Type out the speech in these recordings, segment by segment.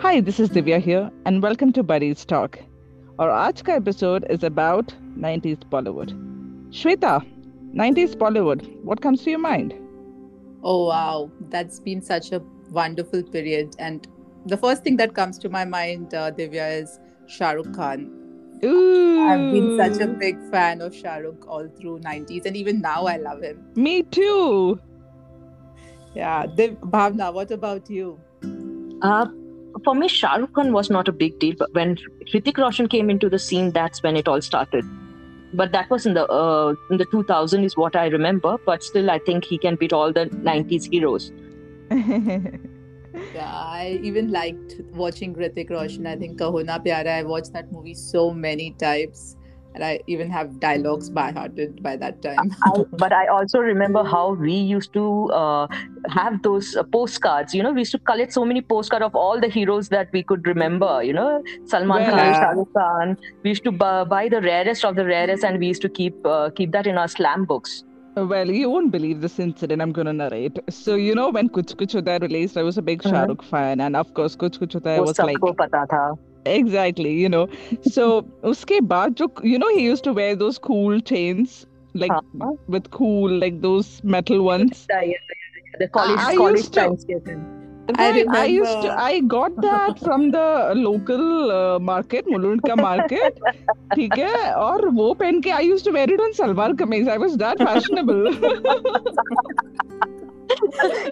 Hi, this is Divya here, and welcome to Buddies Talk. Our Aajka episode is about 90s Bollywood. Shweta, 90s Bollywood, what comes to your mind? Oh, wow. That's been such a wonderful period. And the first thing that comes to my mind, uh, Divya, is Shah Rukh Khan. Ooh. I've been such a big fan of Shah Rukh all through 90s, and even now I love him. Me too. Yeah, Div- Bhavna, what about you? Uh, for me, Shah Rukh Khan was not a big deal, but when Hrithik Roshan came into the scene, that's when it all started. But that was in the uh, in the 2000 is what I remember. But still, I think he can beat all the 90s heroes. Yeah, I even liked watching Hrithik Roshan. I think Kahuna Pyara, I watched that movie so many times and I even have dialogues by hearted by that time. I, but I also remember how we used to uh, have those uh, postcards. You know, we used to collect so many postcards of all the heroes that we could remember. You know, Salman yeah. Khan, Shah Rukh Khan. We used to buy, buy, the rarest of the rarest, and we used to keep uh, keep that in our slam books. Well, you won't believe this incident I'm going to narrate. So, you know, when Kuch Kuch Hota released, I was a big uh-huh. Shah Rukh fan. And of course, Kuch Kuch Hota was like... Pata tha. exactly, you know. So, uske baad, jo, you know, he used to wear those cool chains, like हाँ. with cool, like those metal ones. Yeah, yeah, yeah. The college I college used to- times के थे. I Right, I used to, remember- I got that from the local uh, market, Mulund ka market. ठीक है और वो पहन के I used to wear it on salwar kameez. I was that fashionable.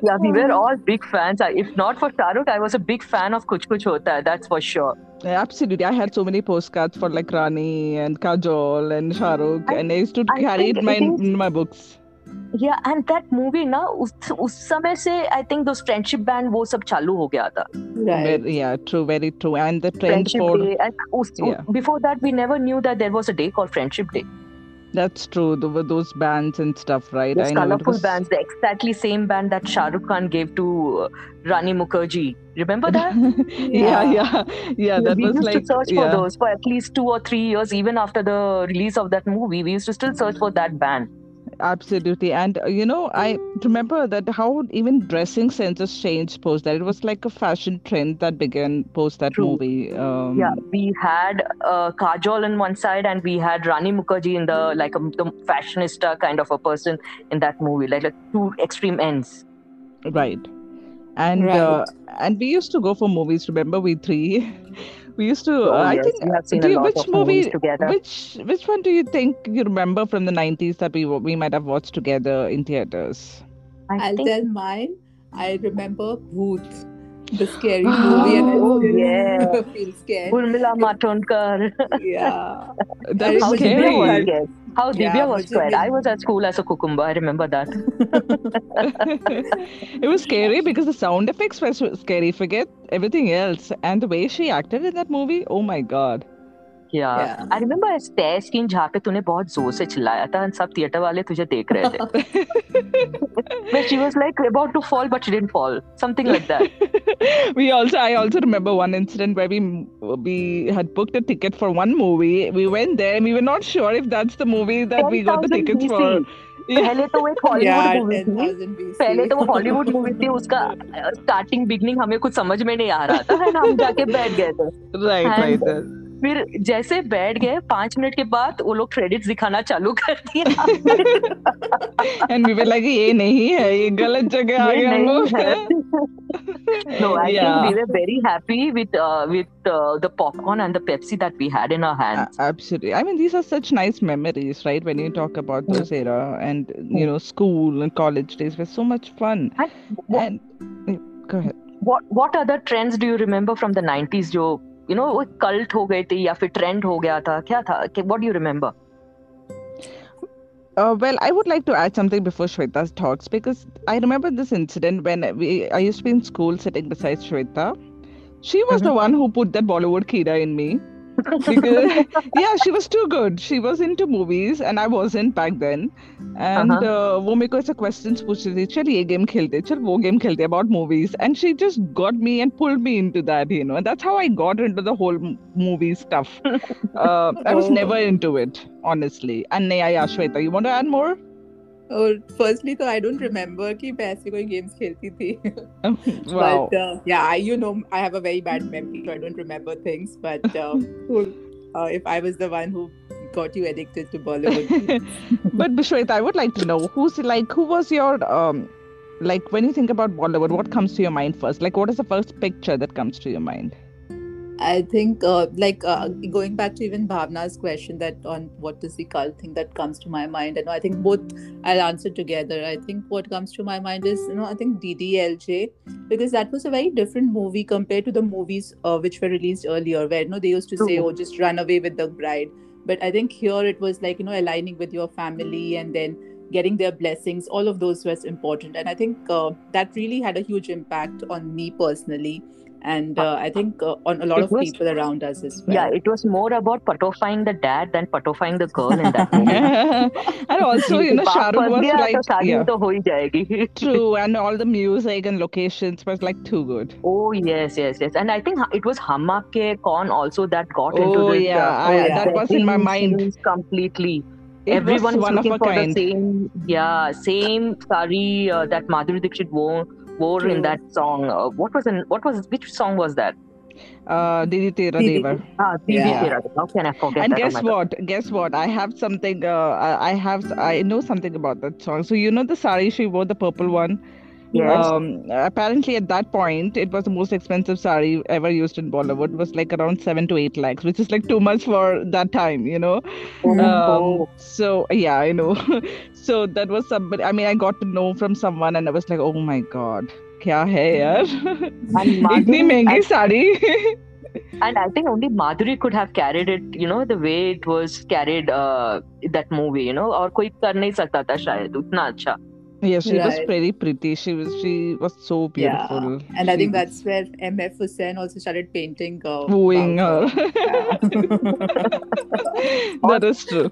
Yeah, we were all big fans. I- If not for Shah Rukh, I was a big fan of Kuch Kuch Hota Hai, that's for sure. Absolutely, I had so many postcards for like Rani and Kajol and Shah Rukh, I- and I used to I carry think it my, it is- in my books. Yeah, and that movie ना उस उस समय से I think those friendship band वो सब चालू हो गया था. Right. Very, yeah, true, very true. And the trend Friendship for Day. And उस, Yeah. before that, we never knew that there was a day called Friendship Day. that's true. There were those bands and stuff, right? Those I know colorful was- bands, the exactly same band that Shah Rukh Khan gave to uh, Rani Mukherjee. Remember that? yeah, yeah, yeah. That we was used like to search yeah. for those for at least two or three years, even after the release of that movie. We used to still search for that band. Absolutely. And uh, you know, I remember that how even dressing senses changed post that. It was like a fashion trend that began post that True. movie. Um, Yeah, we had uh, Kajol on one side, and we had Rani Mukherjee in the like a, the fashionista kind of a person in that movie, like, like two extreme ends. Right. And uh, and we used to go for movies. Remember, we three. We used to. Oh, uh, I yes, think. we have seen do a you- lot which of movies movie? together. Which which one do you think you remember from the nineties that we we might have watched together in theaters? I I'll think tell mine. I remember Bhoot, the scary movie, and I Oh, still yeah. feel scared. Urmila Matondkar. Yeah. That I was How remember Divya was scary. scared. How Divya was square. I was at school as a cucumber. I remember that. it was scary because the sound effects were scary. Forget everything else. And the way she acted in that movie, oh my God. Yeah. Yeah. I remember a जहाँ पे तूने बहुत ज़ोर से चिल्लाया था and सब theatre वाले तुझे देख रहे थे. Where she was like about to fall but she didn't fall. Something like that. we also I also remember one incident where we we had booked a ticket for one movie. We went there and we were not sure if that's the movie that we got the tickets BC. for. पहले तो वो एक Hollywood movie थी पहले तो वो Hollywood movie थी उसका स्टार्टिंग बिगनिंग हमें कुछ समझ में नहीं आ रहा था हम जाके बैठ गए थे right. There. फिर जैसे बैठ गए पाँच मिनट के बाद वो लोग क्रेडिट दिखाना चालू कर दिए लगे ये नहीं है ये गलत जगह आ गए हम लोग. No I think we were very happy with with the popcorn and the Pepsi that we had in our hands absolutely I mean these are such nice memories right when you talk about this you know school and college days were so much fun. And, what, and go ahead. what what other trends do you remember from the 90s joe? You know वो cult हो गई थी या फिर trend हो गया था क्या था what do you remember Uh, well, I would like to add something before Shweta talks because I remember this incident when we I used to be in school sitting beside Shweta. She was mm-hmm. the one who put that Bollywood Kira in me. because yeah she was too good she was into movies and i wasn't back then and Uh-huh. uh, वो मेरे को ऐसे questions पूछ रही थी चल ये game खेलते चल वो game खेलते about movies and she just got me and pulled me into that you know and that's how I got into the whole m- movie stuff uh, I was Oh. never into it honestly and yeah, yeah Shweta you want to add more और firstly तो I don't remember कि मैं ऐसे कोई games खेलती थी uh, I, you know i have a very bad memory so i don't remember things but uh, uh, if i was the one who got you addicted to bollywood but Bishweta, I would like to know who's like who was your um like when you think about Bollywood, what comes to your mind first? Like what is the first picture that comes to your mind? I think, uh, like uh, going back to even Bhavna's question that on what is the cult thing that comes to my mind, and I think both I'll answer together. I think what comes to my mind is, you know, I think DDLJ because that was a very different movie compared to the movies uh, which were released earlier, where you know they used to say, "Oh, just run away with the bride," but I think here it was like you know aligning with your family and then getting their blessings. All of those was important, and I think uh, that really had a huge impact on me personally and uh, uh, I think uh, on a lot it of was, people around us as well. Yeah, it was more about patofying the dad than patofying the girl in that movie. and also, you know, Shahrukh was like, yeah. true, and all the music and locations was like too good. Oh yes, yes, yes, and I think it was Hamake Khan also that got oh, into this. Uh, yeah, uh, oh yeah, that, was in my mind completely. It Everyone was one looking for kind. the same, yeah, same sari uh, that Madhuri Dixit wore wore True. in that song. Uh, what was in what was which song was that? Uh, Didi Tera Devar. Ah, Didi Yeah. Tera How can I forget And that? Oh guess God. what? Guess what? I have something. Uh, I I have. I know something about that song. So you know the sari she wore, the purple one. Yes. Um, apparently at that point, it was the most expensive sari ever used in Bollywood. It was like around seven to eight lakhs, which is like too much for that time, you know. Oh, Um, so yeah, I know. so that was somebody. I mean, I got to know from someone, and I was like, oh my god, kya hai yaar? And Itni Madhuri- महंगी sari. and I think only Madhuri could have carried it, you know, the way it was carried uh, that movie, you know, और कोई कर नहीं सकता था शायद उतना अच्छा. Yeah, she right. was pretty pretty. She was she was so beautiful. Yeah. And she I think was that's where MF Hussain also started painting. Uh, wooing her. that is true.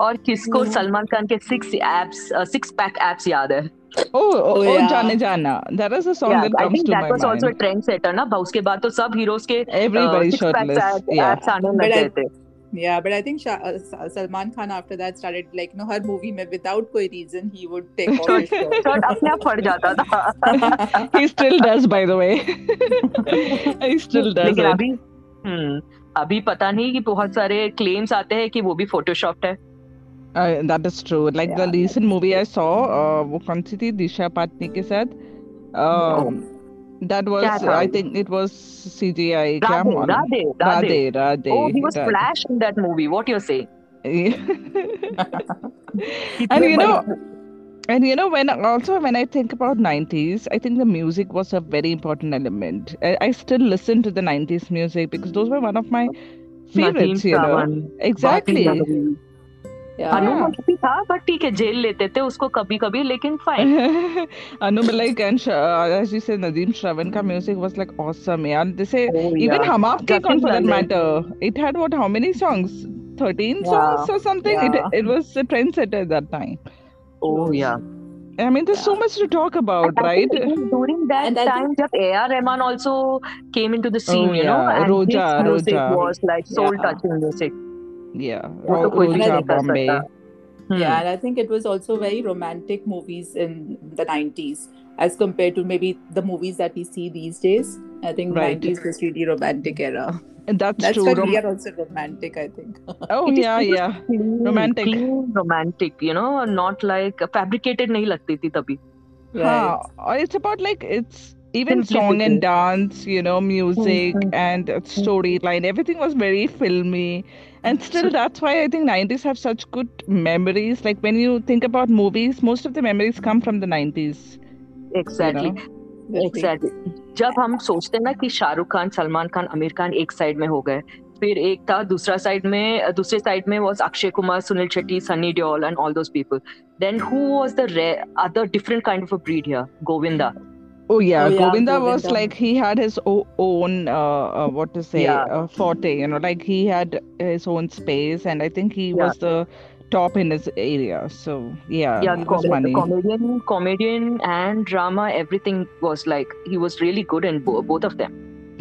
और किसको Yeah. Salman Khan के six abs six pack abs याद है Oh, oh, Oh, oh, yeah. Jane Jana. That is a song Yeah, that I comes think to that my was also a mind. trend setter ना उसके बाद तो सब heroes के shirtless. Yeah. Abs आने But लग I- थे Yeah, but I think Shah, uh, Salman Khan after that started like, you know, her movie mein without कोई reason he would take off his shirt. Shirt अपने आप फट जाता था he still does, by the way. he still does लेकिन. अभी हम्म अभी पता नहीं कि बहुत सारे क्लेम्स आते हैं कि वो भी फोटोशॉप्ड है Uh, that is true. Like the Yeah. recent movie I saw, uh, वो कौन सी थी दिशा पाटनी के साथ. Um, That was, I think it was CGI. Radhe, Radhe, Radhe, Radhe, Oh, he was Radhe. Flash in that movie. What you say? and you know, and you know when also when I think about 90s, I think the music was a very important element. I, I still listen to the 90s music because those were one of my favorites. Nadeem you know, exactly. Yeah. भी था but ठीक है jail लेते थे उसको कभी कभी लेकिन fine and Sh- uh, as you said, Nadeem Shravan ka music was like awesome. Yeah, they say even Hum Aapke Jatin Kaun for that matter. It had what? How many songs? Thirteen Yeah. songs or something. Yeah. It it was a trendsetter at that time. Oh yeah. I mean, there's yeah. so much to talk about, And right? think during that And time, जब A.R. Rahman also came into the scene, Oh, yeah. you know, and Roja, his music Roja. was like soul-touching Yeah. music. Yeah, वो तो Ro- कोई भी Roja नहीं कर Bombay. सकता. Hmm. Yeah, and I think it was also very romantic movies in the 90s as compared to maybe the movies that we see these days. I think Right. 90s was really romantic era. And That's, That's true. why Rom- we are also romantic, I think. oh It is- yeah, it is yeah. Clean, Romantic. clean, romantic, you know, not like fabricated नहीं लगती थी तभी. Huh. Or it's about like it's even song Simplicity. and dance, you know, music Mhm. and uh, storyline. Everything was very filmy, and still So- that's why I think 90s have such good memories. Like when you think about movies, most of the memories come from the 90s. Exactly. You know? Exactly जब हम सोचते हैं ना कि शाहरुख खान सलमान खान आमिर खान एक side में हो गए फिर एक था दूसरा साइड में दूसरे साइड में was Akshay Kumar Sunil Shetty Sunny Deol and all those people then who was the other different kind of a breed here Govinda Oh yeah, Oh, yeah, Govinda was like he had his o- own uh, uh, what to say Yeah. uh, forte. You know, like he had his own space, and I think he Yeah. was the top in his area. So yeah, yeah it was funny. comedian comedian and drama everything was like he was really good in bo- both of them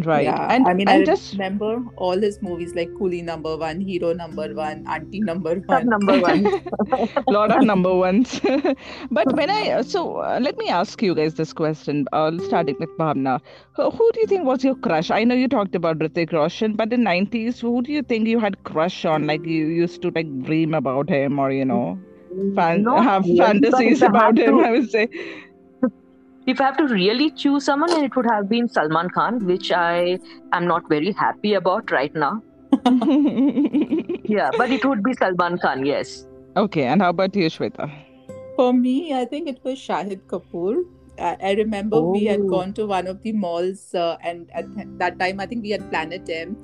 Right. Yeah, And I mean, and I just remember all his movies like Coolie Number One, Hero Number One, Auntie Number One. number one. lot of number ones. but when I so uh, let me ask you guys this question. Uh, starting with Bhavna, who, who do you think was your crush? I know you talked about Hrithik Roshan, but in nineties, who do you think you had crush on? Like you used to like dream about him, or you know, fan- have fantasies about him. to- I would say. If I have to really choose someone, then it would have been Salman Khan, which I am not very happy about right now. Yeah, but it would be Salman Khan, yes. okay, and how about you, Shweta? For me, I think it was Shahid Kapoor. I, I remember we had Oh. gone to one of the malls, uh, and at that time, I think we had Planet M,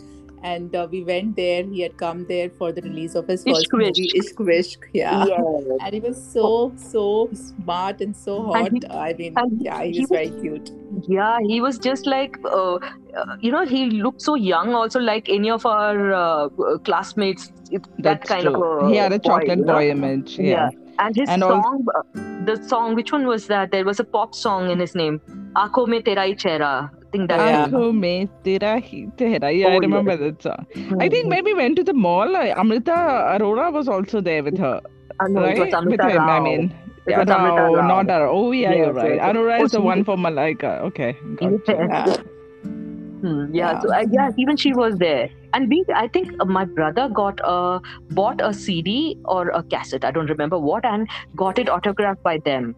and uh, we went there. He had come there for the release of his first Ishq movie, Vishk. Ishq Vishk. Yeah. And he was so, so smart and so hot. And he- I mean, yeah, he he was was- very cute. Yeah, he was just like, uh, uh, you know, he looked so young, also like any of our uh, classmates. It, that That's kind true. of a he had a boy, chocolate you know? boy image. Yeah. And his And song, uh, the song, which one was that? There was a pop song in his name, Aankhon mein tera hi chehra. I think that. Oh, yeah. Aankhon mein tera hi tehra. Yeah, I Oh, remember yes. that song. Mhm. I think when we went to the mall, Amrita Arora was also there with her, Uh, no, right? with Amrita him, I Rao. mean. It Yeah, was Amrita no, Rao. not Arora. Oh, yeah, you're right. yes, yes. Arora Oh, is the she- one for Malaika. Okay. Gotcha. Yeah. Hmm, yeah, Yeah. so uh, yeah, even she was there, and we, I think uh, my brother got a bought a CD or a cassette, I don't remember what, and got it autographed by them.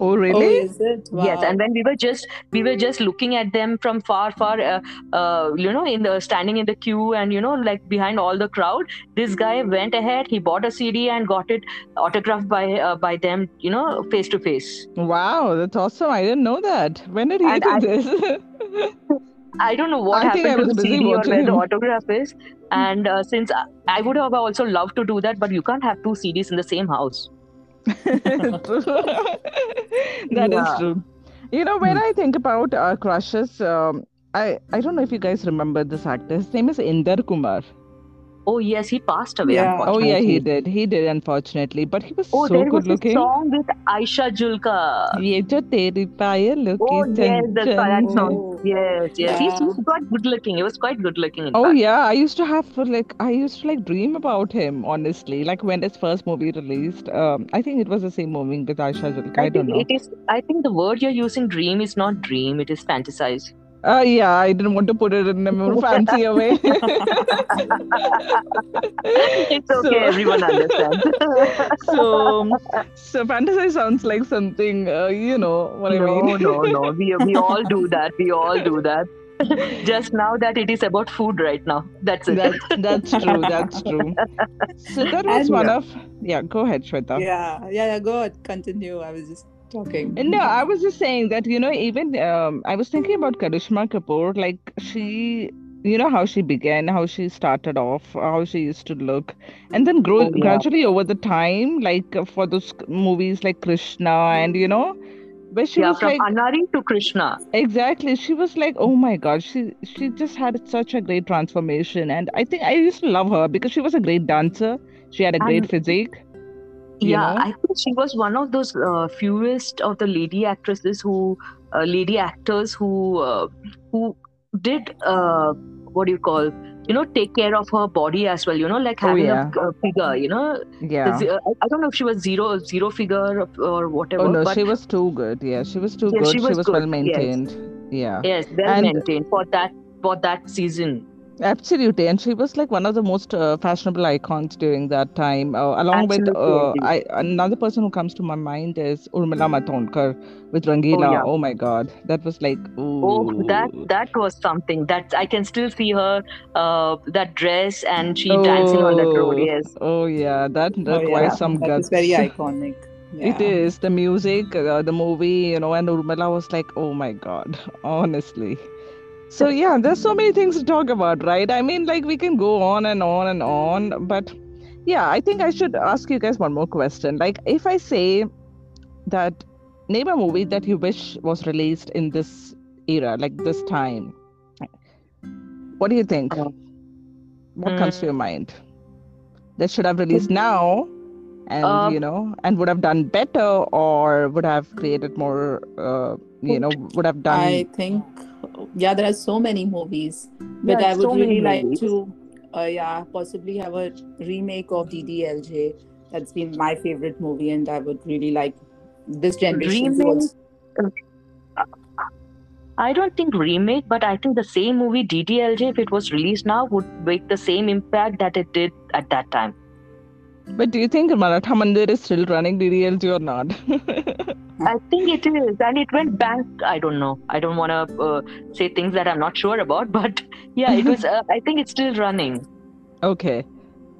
Oh, Oh, really? is it? Wow. Yes, and when we were just we were just looking at them from far, far, uh, uh, you know, in the standing in the queue, and you know, like behind all the crowd, this guy went ahead, he bought a CD and got it autographed by uh, by them, you know, face to face. Wow, that's awesome. I didn't know that. When did he And do I- this? I don't know what I I happened was to the busy CD or where the autograph is. And uh, since I, I would have also loved to do that, but you can't have two CDs in the same house. That is Yeah. true. You know, when I think about uh, crushes, um, I I don't know if you guys remember this actor. His name is Inder Kumar. Oh yes, he passed away. Yeah. Oh yeah, he did. He did unfortunately, but he was oh, so there good was looking. A song with Ayesha Jhulka. Ye jo teri paaya look Oh yes, the song. Yes, yes. Yeah. He's, quite good looking. He was quite good looking. oh fact. yeah, I used to have like I used to like dream about him honestly. Like when his first movie released, um, I think it was the same movie with Ayesha Jhulka. I, I don't know. It is. I think the word you're using, dream, is not dream. It is fantasize. Uh, yeah, I didn't want to put it in a more fancy way. it's okay. So- everyone understands. so, so fantasy sounds like something, uh, you know what I mean? no, no. no. We we all do that. We all do that. Just now that it is about food right now. That's it. That's that's true. That's true. So that was And- one of yeah. Go ahead, Shweta. Yeah, yeah, yeah, go ahead, continue. I was just talking. No, I was just saying that you know even um, I was thinking about Karishma Kapoor. Like she, you know how she began, how she started off, how she used to look, and then grow Oh, yeah. gradually over the time, like uh, for those movies like Krishna, and you know, where she yeah, was from like Anari to Krishna. Exactly. She was like, oh my God, she she just had such a great transformation. And I think I used to love her because she was a great dancer. She had a great And- physique. Yeah, know? I think she was one of those uh, fewest of the lady actresses who, uh, lady actors who, uh, who did uh, what do you call, you know, take care of her body as well. You know, like Oh, having yeah. a, a figure. You know, Yeah. ze- I I don't know if she was zero zero figure or, or whatever. Oh no, but she was too good. Yeah, she was too Yeah, good. she She was was good, well maintained. Yeah. yes, well And- maintained for that for that season. Absolutely, and she was like one of the most uh, fashionable icons during that time. Uh, along with uh, I, another person who comes to my mind is Urmila Matondkar with Rangila. yeah. Oh my God, that was like Oh, that that was something that I can still see her, uh, that dress and she dancing on that road. Oh, Yes. Oh yeah, that Oh, requires yeah, some that guts. is very iconic. It Yeah. is the music, uh, the movie, you know, and Urmila was like, oh my God, honestly. So yeah, there's so many things to talk about, right? I mean, like we can go on and on and on, but yeah, I think I should ask you guys one more question. Like, if I say that name a movie that you wish was released in this era, like this time, what do you think? Uh, What comes to your mind? That should have released now, and Uh, you know, and would have done better, or would have created more, uh, you know, would have done. I think yeah, there are so many movies, but Yeah, I would so really like movies. to, uh, yeah, possibly have a remake of DDLJ. That's been my favorite movie, and I would really like this generation Remake? also. I don't think remake, but I think the same movie DDLJ, if it was released now, would make the same impact that it did at that time. But do you think Maratha Mandir is still running DDLJ or not? I think it is, and it went back. I don't know. I don't want to uh, say things that I'm not sure about, but yeah, it was. Uh, I think it's still running. okay.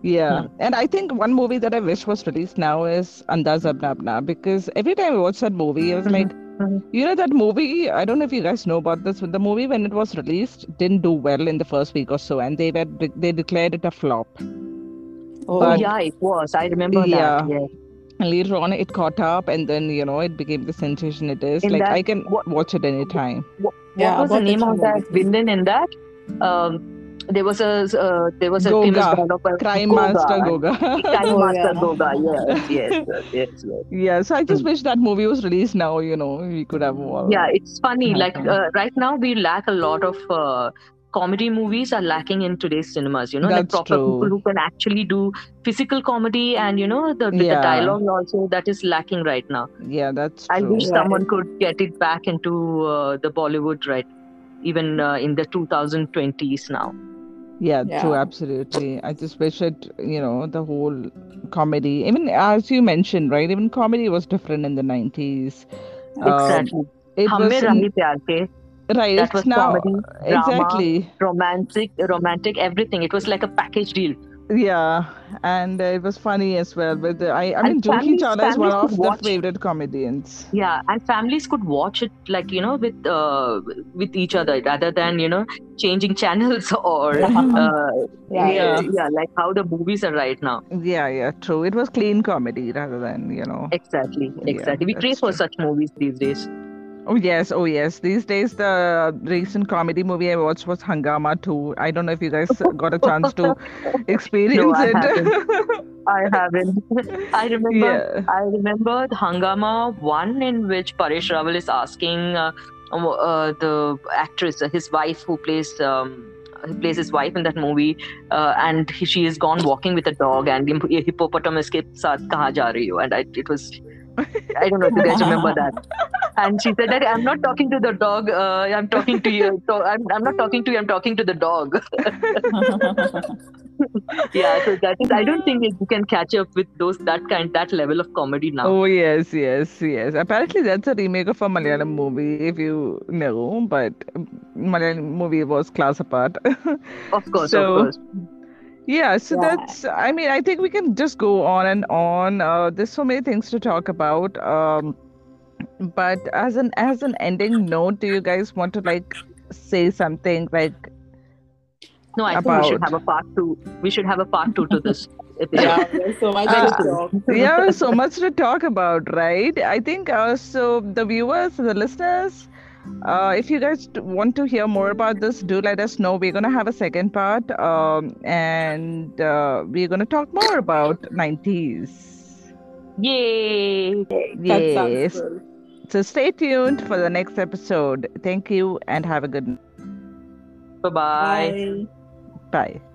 Yeah. Hmm. And I think one movie that I wish was released now is Andaz Apna Apna because every time I watch that movie, I was like, Mhm. you know, that movie, I don't know if you guys know about this, but the movie when it was released didn't do well in the first week or so, and they were they declared it a flop. Oh, But- yeah, it was. I remember Yeah. that. Yeah. And later on, it caught up, and then you know, it became the sensation it is. In like that- I can what- watch it anytime. What Yeah, was the about the name of two that movies. villain in that? Um, there was a uh, there was a Goga. famous dialogue. uh, Crime Goga. Master Goga. Crime Oh, Master yeah. Goga. Yes, yes, yes, yes, yes. yeah, so I just Hmm. wish that movie was released now. You know, we could have more. Yeah, it's funny. Like uh, right now, we lack a lot of uh, comedy movies are lacking in today's cinemas. You know, like That's proper people who can actually do physical comedy and you know the, with Yeah. the dialogue also that is lacking right now. Yeah, that's I wish Right. someone could get it back into uh, the Bollywood right, even uh, in the 2020s now. Yeah, true, absolutely. I just wish it, you know, the whole comedy, even as you mentioned, right? Even comedy was different in the 90s. Um, Exactly. it Hame was Rahi Pyar Ke, right. that was now comedy, drama. exactly. romantic, romantic, everything. It was like a package deal. Yeah, and uh, it was funny as well. But the, I, I And mean, families- Chawla is one of the favorite comedians. Yeah, and families could watch it like you know with uh, with each other rather than you know changing channels or uh, Yeah, yeah, yeah. yeah, like how the movies are right now. Yeah, yeah, true. It was clean comedy rather than, you know. Exactly, Yeah, exactly. we that's crave for such movies these days. Oh yes, oh yes. These days, the recent comedy movie I watched was Hungama 2. I don't know if you guys got a chance to experience no, I it. Haven't. I haven't. I remember. Yeah. I remember Hungama 1, in which Paresh Rawal is asking uh, uh, the actress, uh, his wife, who plays. Um, he plays his wife in that movie, uh, and he, she is gone walking with a dog, and hippopotamus ke saath kaha ja rahi ho, and I, it was I don't know if you guys remember that. And she said that I'm not talking to the dog. Uh, I'm talking to you. So I'm, I'm not talking to you. I'm talking to the dog. yeah. So that is. I don't think you can catch up with those that kind that level of comedy now. Oh yes, yes, yes. Apparently, that's a remake of a Malayalam movie, if you know. But Malayalam movie was class apart. Of course, So- of course. Yeah, so Yeah. that's, I mean, I think we can just go on and on. Uh, there's so many things to talk about. Um, but as an as an ending note, do you guys want to like say something like No, I think we should have a part two. We should have a part two to this episode. yeah, there's so much Uh, to talk. yeah, so much to talk about, right? I think uh, so. The viewers, the listeners, uh, if you guys want to hear more about this, do let us know. We're gonna have a second part, um, and uh, we're gonna talk more about 90s. Yay! That sounds Yes. cool. So stay tuned for the next episode. Thank you and have a good Bye-bye. Bye. bye.